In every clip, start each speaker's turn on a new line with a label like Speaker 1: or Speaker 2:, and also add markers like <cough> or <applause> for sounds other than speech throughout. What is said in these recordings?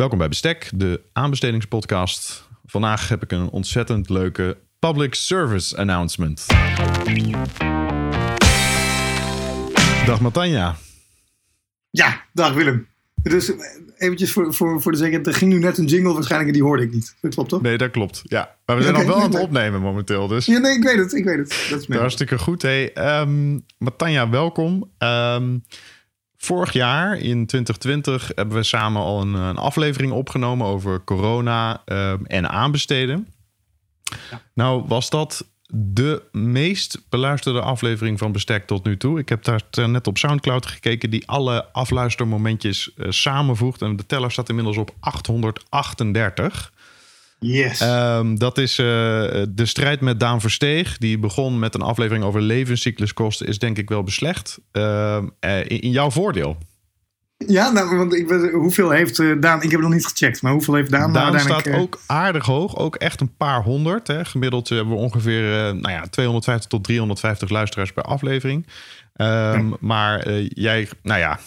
Speaker 1: Welkom bij Bestek, de aanbestedingspodcast. Vandaag heb ik een ontzettend leuke public service announcement. Dag Matanja.
Speaker 2: Ja, dag Willem. Dus eventjes voor, voor, voor de zekerheid, er ging nu net een jingle waarschijnlijk en die hoorde ik niet. Dat klopt toch?
Speaker 1: Nee, dat klopt. Ja, maar we zijn
Speaker 2: Oké,
Speaker 1: nog wel aan het opnemen momenteel, dus
Speaker 2: Ja, nee, ik weet het, ik weet het. Dat is
Speaker 1: hartstikke goed. Hey, ehm, Matanja, welkom. Ehm, vorig jaar in 2020 hebben we samen al een, een aflevering opgenomen over corona ehm, en aanbesteden. Nou, was dat de meest beluisterde aflevering van Bestek tot nu toe. Ik heb daar net op Soundcloud gekeken, die alle afluistermomentjes eh, samenvoegt. En de teller staat inmiddels op 838.
Speaker 2: Yes.
Speaker 1: Ehm, dat is eh, de strijd met Daan Versteeg. Die begon met een aflevering over levenscycluskosten. Is denk ik wel beslecht. Ehm, eh, in, in jouw voordeel.
Speaker 2: ja, nou, want ik weet, hoeveel heeft eh, Daan, ik heb het nog niet gecheckt, maar hoeveel heeft Daan,
Speaker 1: Daan
Speaker 2: uiteindelijk...
Speaker 1: staat ook aardig hoog. Ook echt een paar honderd. Hè. Gemiddeld hebben we ongeveer nou ja, 250 tot 350 luisteraars per aflevering. Ehm, Maar jij, nou ja,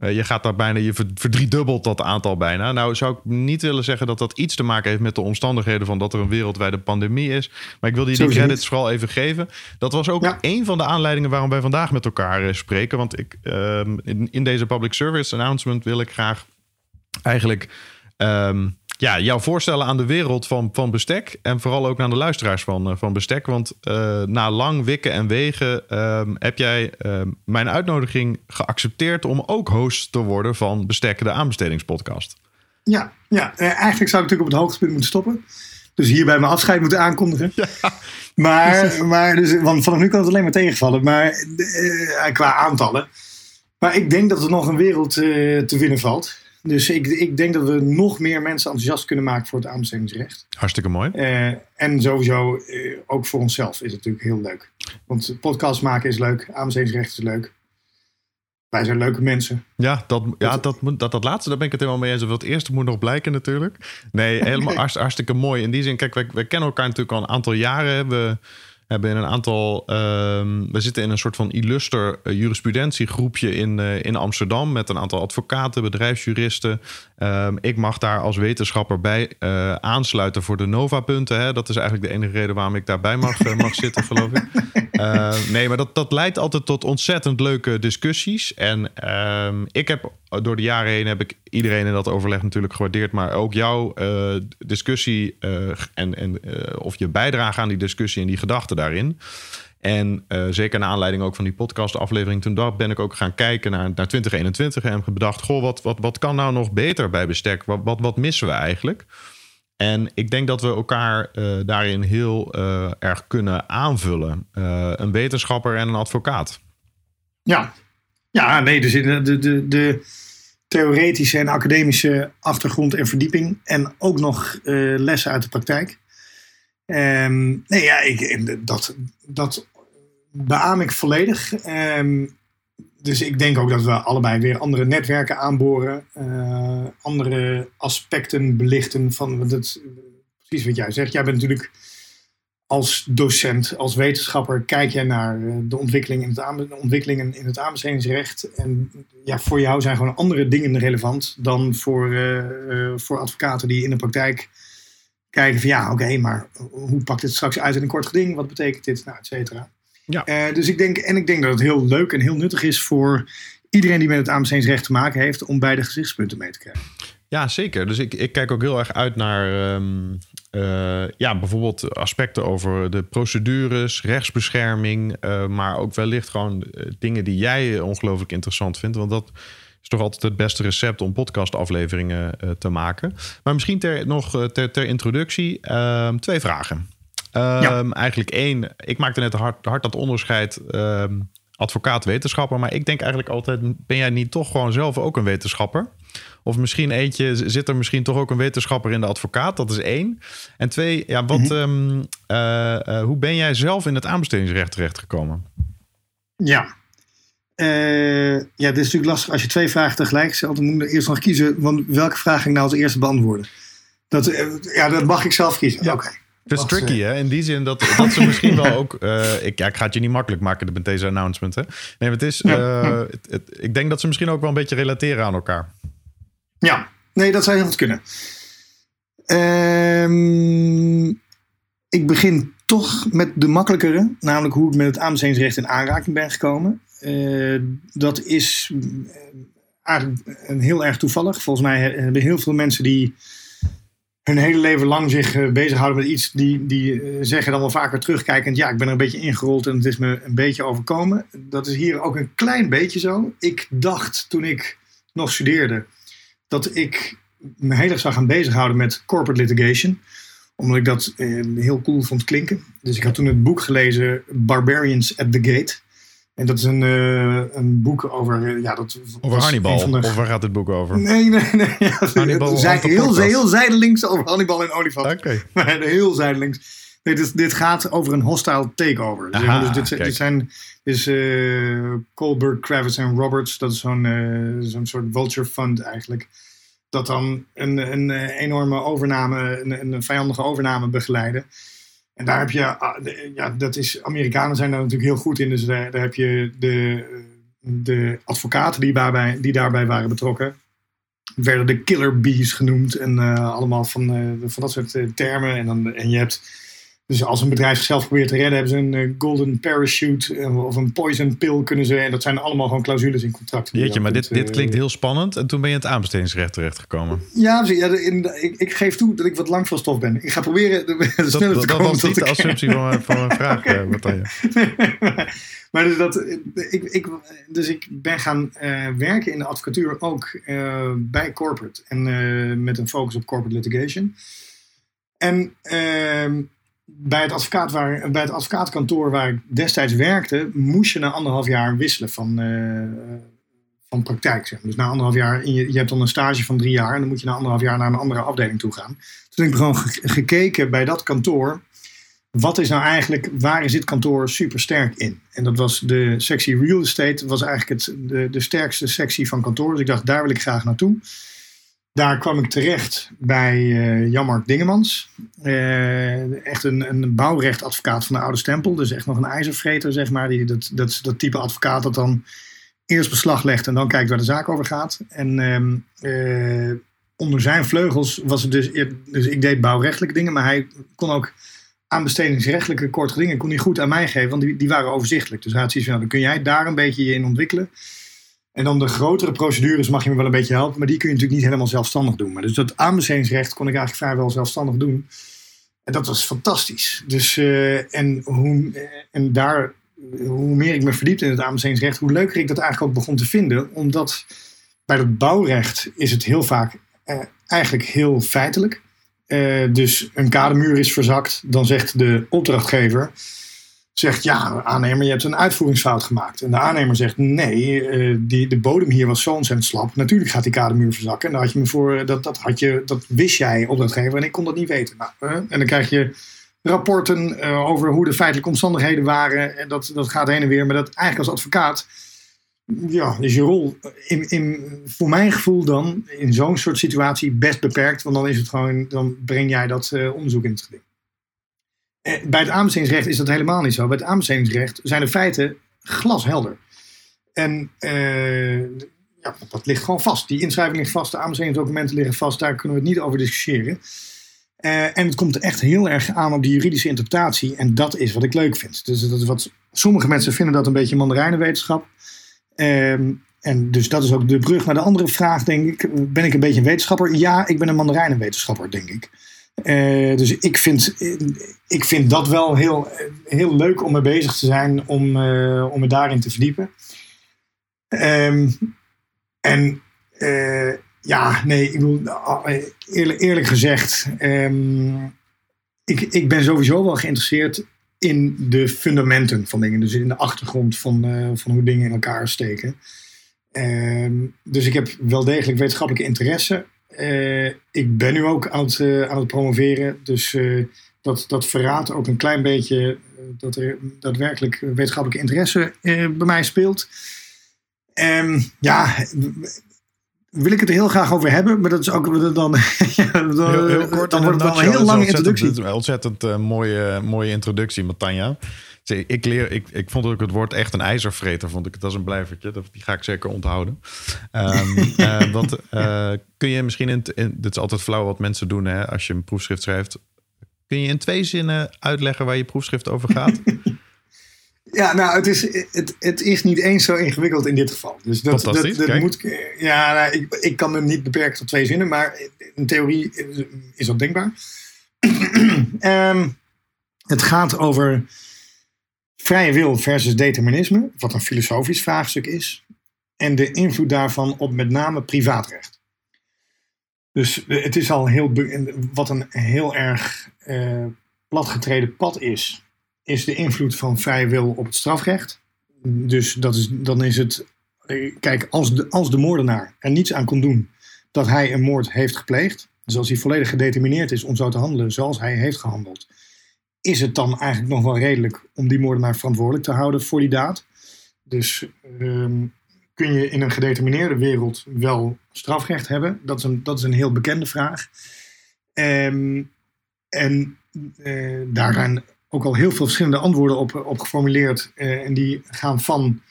Speaker 1: eh, je gaat daar bijna, je ver- verdriedubbelt dat aantal bijna. Nou zou ik niet willen zeggen dat dat iets te maken heeft met de omstandigheden van dat er een wereldwijde pandemie is. Maar ik wilde je die credits vooral even geven. Dat was ook
Speaker 2: Ja.
Speaker 1: een van de aanleidingen waarom wij vandaag met elkaar eh, spreken. Want ik, ehm, in, in deze public service announcement wil ik graag eigenlijk ehm, ja, jou voorstellen aan de wereld van, van bestek. En vooral ook aan de luisteraars van, eh, van bestek. Want eh, na lang wikken en wegen ehm, heb jij ehm, mijn uitnodiging geaccepteerd om ook host te worden van Bestek, de aanbestedingspodcast.
Speaker 2: Ja, ja eh, eigenlijk zou ik natuurlijk op het hoogtepunt moeten stoppen. Dus hierbij mijn afscheid moeten aankondigen. <laughs> Maar, maar dus, want vanaf nu kan het alleen maar tegenvallen. Maar qua aantallen. Maar ik denk dat er nog een wereld te winnen valt. Dus ik, ik denk dat we nog meer mensen enthousiast kunnen maken voor het aanbestedingsrecht.
Speaker 1: Hartstikke mooi.
Speaker 2: Eh, en sowieso eh, ook voor onszelf is het natuurlijk heel leuk. Want podcast maken is leuk, aanbestedingsrecht is leuk. Wij zijn leuke mensen.
Speaker 1: Ja, dat, ja dat, dat, dat laatste, daar ben ik het helemaal mee eens. Het eerste moet nog blijken natuurlijk. Nee, helemaal <laughs> hartst- hartstikke mooi. In die zin, kijk, wij kennen elkaar natuurlijk al een aantal jaren. We hebben in een aantal... ehm, we zitten in een soort van illuster eh, jurisprudentiegroepje in, eh, in Amsterdam... met een aantal advocaten, bedrijfsjuristen. Ehm, ik mag daar als wetenschapper bij eh, aansluiten voor de Nova-punten. Hè. Dat is eigenlijk de enige reden waarom ik daarbij mag, mag <laughs> zitten, geloof ik. Eh, nee, maar dat, dat leidt altijd tot ontzettend leuke discussies. En ehm, ik heb door de jaren heen heb ik iedereen in dat overleg natuurlijk gewaardeerd. Maar ook jouw discussie en, en of je bijdrage aan die discussie en die gedachten daarin. En eh, zeker naar aanleiding ook van die podcastaflevering. Toen dacht, ben ik ook gaan kijken naar, naar 2021 en heb bedacht: goh, wat, wat, wat kan nou nog beter bij bestek? Wat, wat, wat missen we eigenlijk? En ik denk dat we elkaar eh, daarin heel eh, erg kunnen aanvullen. Een wetenschapper en een advocaat.
Speaker 2: Ja, ja nee, dus de, de, de, de theoretische en academische achtergrond en verdieping. En ook nog lessen uit de praktijk. Ehm, nee, ja, ik, dat, dat beaam ik volledig. Ehm, dus ik denk ook dat we allebei weer andere netwerken aanboren. eh, andere aspecten belichten van precies wat jij zegt. Jij bent natuurlijk als docent, als wetenschapper, kijk jij naar eh, de ontwikkeling in het ontwikkelingen in het aanbestedingsrecht. En ja, voor jou zijn gewoon andere dingen relevant dan voor, eh, voor advocaten die in de praktijk kijken van ja, oké, maar hoe pakt dit straks uit in een kort geding? Wat betekent dit? Nou, et cetera.
Speaker 1: Ja.
Speaker 2: Eh, dus ik denk, en ik denk dat het heel leuk en heel nuttig is voor iedereen die met het aanbestedingsrecht te maken heeft om beide gezichtspunten mee te krijgen.
Speaker 1: Ja, zeker. Dus ik, ik kijk ook heel erg uit naar ehm, eh, ja, bijvoorbeeld aspecten over de procedures, rechtsbescherming. eh, maar ook wellicht gewoon dingen die jij ongelooflijk interessant vindt. Want dat is toch altijd het beste recept om podcastafleveringen eh, te maken. Maar misschien ter, nog eh, ter, ter introductie ehm, twee vragen. Ehm, Eigenlijk één, ik maakte net hard, hard dat onderscheid ehm, advocaat-wetenschapper. Maar ik denk eigenlijk altijd, ben jij niet toch gewoon zelf ook een wetenschapper? Of misschien eentje, zit er misschien toch ook een wetenschapper in de advocaat? Dat is één. En twee, ja, wat, eh, eh, hoe ben jij zelf in het aanbestedingsrecht terechtgekomen?
Speaker 2: Ja. Eh, ja, dit is natuurlijk lastig als je twee vragen tegelijk stelt. Dan moet je eerst nog kiezen, want welke vraag ik nou als eerste beantwoorden? Dat, eh, ja, dat mag ik zelf kiezen.
Speaker 1: Ja.
Speaker 2: Oké.
Speaker 1: Het is tricky, hè? In die zin dat, dat ze misschien wel ook... eh, ik, ja, ik ga het je niet makkelijk maken met deze announcement, hè? Nee, maar het is... Eh, het- het- ik denk dat ze misschien ook wel een beetje relateren aan elkaar.
Speaker 2: Ja, nee, dat zou heel goed kunnen. Ehm, ik begin toch met de makkelijkere, namelijk hoe ik met het aanbestedingsrecht in aanraking ben gekomen. Eh, dat is eh, eigenlijk een heel erg toevallig. Volgens mij hebben heel veel mensen die hun hele leven lang zich uh, bezighouden met iets, die, die zeggen dan wel vaker terugkijkend, ja, ik ben er een beetje ingerold en het is me een beetje overkomen. Dat is hier ook een klein beetje zo. Ik dacht toen ik nog studeerde, dat ik me heel erg zou gaan bezighouden met corporate litigation omdat ik dat heel cool vond klinken. Dus ik had toen het boek gelezen Barbarians at the Gate. En dat is een, uh, een boek over... Uh, ja, dat
Speaker 1: over Hannibal? De... Of waar gaat het boek over?
Speaker 2: Nee, nee, nee. Ja, Hannibal zij, heel, heel zijdelings over Hannibal en olifant.
Speaker 1: Oké.
Speaker 2: Okay. heel zijdelings. Nee, dit, dit, gaat over een hostile takeover. Dus Aha, dus dit, dit, zijn dus, uh, Colbert, Kravitz en Roberts. Dat is zo'n zo'n soort vulture fund eigenlijk. Dat dan een, een enorme overname, een, een vijandige overname begeleiden. En daar heb je, ah, ja, dat is, Amerikanen zijn daar natuurlijk heel goed in. Dus daar, heb je de, de advocaten die, daarbij, die daarbij waren betrokken. Werden de killer bees genoemd en uh, allemaal van, uh, van dat soort uh, termen. En, dan, en je hebt dus als een bedrijf zichzelf probeert te redden, hebben ze een uh, golden parachute uh, of een poison pill kunnen ze. En dat zijn allemaal gewoon clausules in contracten.
Speaker 1: Jeetje, maar dit, dit eh, klinkt heel spannend. En toen ben je in het aanbestedingsrecht terechtgekomen.
Speaker 2: Ja, ja in, ik, ik, geef toe dat ik wat lang van stof ben. Ik ga proberen de, <laughs> de dat,
Speaker 1: sneller
Speaker 2: te
Speaker 1: dat,
Speaker 2: komen.
Speaker 1: Dat was niet de assumptie van, mijn, van mijn <laughs> vraag, okay. <laughs>
Speaker 2: maar dus, dat, ik, ik, dus ik ben gaan uh, werken in de advocatuur ook bij corporate. En met een focus op corporate litigation. En ehm, bij het, advocaat waar, bij het advocaatkantoor waar ik destijds werkte, moest je na anderhalf jaar wisselen van, uh, van praktijk. Zeg. Dus na anderhalf jaar, je, je hebt dan een stage van drie jaar en dan moet je na anderhalf jaar naar een andere afdeling toe gaan. Toen heb ik gewoon gekeken bij dat kantoor, wat is nou eigenlijk, waar is dit kantoor super sterk in? En dat was de sectie real estate, was eigenlijk het, de, de sterkste sectie van kantoor. Dus ik dacht, daar wil ik graag naartoe. Daar kwam ik terecht bij uh, Jan-Mark Dingemans. Uh, echt een, een bouwrechtadvocaat van de oude stempel. Dus echt nog een ijzervreter, zeg maar. Die, dat, dat, dat type advocaat dat dan eerst beslag legt en dan kijkt waar de zaak over gaat. En uh, onder zijn vleugels was het dus... Dus ik deed bouwrechtelijke dingen, maar hij kon ook aanbestedingsrechtelijke korte dingen kon hij goed aan mij geven, want die, die waren overzichtelijk. Dus hij had zoiets van, nou, dan kun jij daar een beetje je in ontwikkelen. En dan de grotere procedures mag je me wel een beetje helpen, maar die kun je natuurlijk niet helemaal zelfstandig doen. Maar dus dat aanbestedingsrecht kon ik eigenlijk vrijwel zelfstandig doen. En dat was fantastisch. Dus, uh, en, hoe, eh, en daar, hoe meer ik me verdiepte in het aanbestedingsrecht, hoe leuker ik dat eigenlijk ook begon te vinden. Omdat bij het bouwrecht is het heel vaak uh, eigenlijk heel feitelijk. Dus een kademuur is verzakt, dan zegt de opdrachtgever zegt ja, aannemer, je hebt een uitvoeringsfout gemaakt. En de aannemer zegt nee, uh, die, de bodem hier was zo ontzettend slap. Natuurlijk gaat die kademuur verzakken. En had je me voor, dat, dat, had je, dat wist jij opdrachtgever en ik kon dat niet weten. Nou, en dan krijg je rapporten uh, over hoe de feitelijke omstandigheden waren. En dat, dat gaat heen en weer. Maar dat eigenlijk als advocaat, ja, is je rol in, in, voor mijn gevoel dan in zo'n soort situatie best beperkt. Want dan is het gewoon, dan breng jij dat onderzoek in het geding. Eh, bij het aanbestedingsrecht is dat helemaal niet zo. Bij het aanbestedingsrecht zijn de feiten glashelder. En uh, ja, dat ligt gewoon vast. Die inschrijving ligt vast, de aanbestedingsdocumenten liggen vast. Daar kunnen we het niet over discussiëren. Uh, en het komt echt heel erg aan op die juridische interpretatie. En dat is wat ik leuk vind. Dus dat wat, sommige mensen vinden dat een beetje mandarijnenwetenschap. Uh, en dus dat is ook de brug naar de andere vraag, denk ik. Ben ik een beetje een wetenschapper? Ja, ik ben een mandarijnenwetenschapper, denk ik. Uh, dus ik vind, ik vind dat wel heel, heel leuk om mee bezig te zijn, om, uh, om me daarin te verdiepen. Um, en uh, ja, nee, ik bedoel, eerlijk, eerlijk gezegd, um, ik, ik ben sowieso wel geïnteresseerd in de fundamenten van dingen. Dus in de achtergrond van, van hoe dingen in elkaar steken. Um, dus ik heb wel degelijk wetenschappelijke interesse. Uh, ik ben nu ook aan het, uh, aan het promoveren. Dus uh, dat, dat verraadt ook een klein beetje dat er daadwerkelijk wetenschappelijke interesse bij mij speelt. Um, ja, wil ik het er heel graag over hebben, maar dat is ook dan, <laughs> ja, dan,
Speaker 1: heel, heel kort,
Speaker 2: dan wordt het wel een heel lange introductie.
Speaker 1: Een ontzettend mooie, mooie introductie, Matanja. Ik, leer, ik, ik vond ook het woord echt een ijzervreter, vond ik het als een blijvertje. Dat, die ga ik zeker onthouden. Um, uh, want uh, kun je misschien, in, in, dit is altijd flauw wat mensen doen hè, als je een proefschrift schrijft. Kun je in twee zinnen uitleggen waar je proefschrift over gaat? <laughs>
Speaker 2: Ja, nou, het is, het, het is niet eens zo ingewikkeld in dit geval. Dus dat, dat, dat moet. Ja, nou, ik, ik kan me niet beperken tot twee zinnen, maar in theorie is dat denkbaar. um, <clears throat> het gaat over vrije wil versus determinisme, wat een filosofisch vraagstuk is, en de invloed daarvan op met name privaatrecht. Dus het is al heel. Wat een heel erg uh, platgetreden pad is is de invloed van vrije wil op het strafrecht. Dus dat is, dan is het, kijk, als de, als de moordenaar er niets aan kon doen dat hij een moord heeft gepleegd, dus als hij volledig gedetermineerd is om zo te handelen zoals hij heeft gehandeld, is het dan eigenlijk nog wel redelijk om die moordenaar verantwoordelijk te houden voor die daad. Dus ehm, kun je in een gedetermineerde wereld wel strafrecht hebben? Dat is een, dat is een heel bekende vraag. Um, en uh, daaraan ook al heel veel verschillende antwoorden op, op geformuleerd. Uh, en die gaan van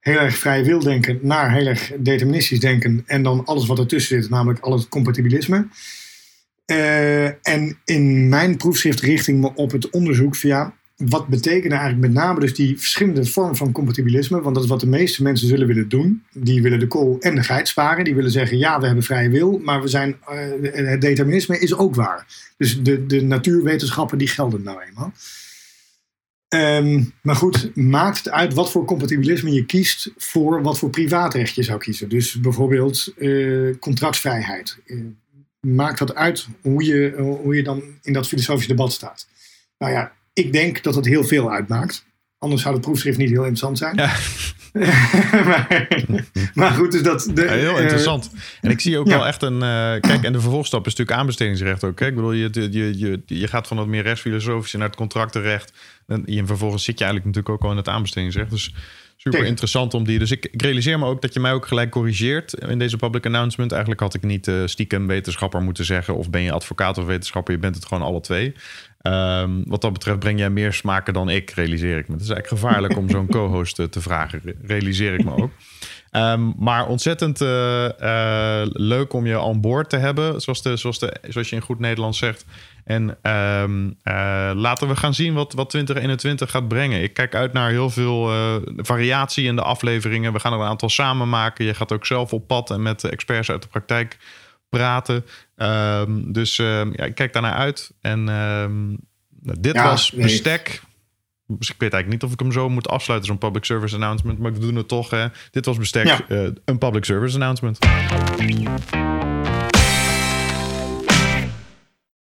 Speaker 2: heel erg vrij wil denken naar heel erg deterministisch denken. En dan alles wat ertussen zit, namelijk al het compatibilisme. Uh, en in mijn proefschrift richting me op het onderzoek via wat betekenen eigenlijk met name dus die verschillende vormen van compatibilisme? Want dat is wat de meeste mensen zullen willen doen. Die willen de kool en de geit sparen. Die willen zeggen, ja, we hebben vrije wil, maar we zijn, uh, het determinisme is ook waar. Dus de, de natuurwetenschappen, die gelden nou eenmaal. Um, maar goed, maakt het uit wat voor compatibilisme je kiest voor wat voor privaatrecht je zou kiezen. Dus bijvoorbeeld uh, contractsvrijheid. Uh, maakt dat uit hoe je, hoe je dan in dat filosofische debat staat? Nou ja, ik denk dat het heel veel uitmaakt. Anders zou het proefschrift niet heel interessant zijn. Ja. <laughs> maar, goed, dus dat... De,
Speaker 1: heel eh, interessant. en ik zie ook wel echt een... Uh, kijk, en de vervolgstap is natuurlijk aanbestedingsrecht ook. Kijk, ik bedoel, je, je, je, je gaat van het meer rechtsfilosofische naar het contractenrecht. En, en vervolgens zit je eigenlijk natuurlijk ook al in het aanbestedingsrecht. Dus super interessant om die. Dus ik, ik, realiseer me ook dat je mij ook gelijk corrigeert in deze public announcement. Eigenlijk had ik niet uh, stiekem wetenschapper moeten zeggen. Of ben je advocaat of wetenschapper? Je bent het gewoon alle twee. Um, wat dat betreft breng jij meer smaken dan ik, realiseer ik me. Het is eigenlijk gevaarlijk om zo'n <laughs> co-host te vragen, realiseer ik me ook. Um, maar ontzettend uh, uh, leuk om je aan boord te hebben, zoals, de, zoals, de, zoals je in goed Nederlands zegt. En um, uh, laten we gaan zien wat, wat 2021 gaat brengen. Ik kijk uit naar heel veel variatie in de afleveringen. We gaan er een aantal samen maken. Je gaat ook zelf op pad en met experts uit de praktijk praten. Um, dus ja, ik kijk daarnaar uit. En dit ja, was nee. Dus ik weet eigenlijk niet of ik hem zo moet afsluiten, zo'n public service announcement. Maar we doen het toch. Hè. Dit was bestek, ja. uh, een public service announcement.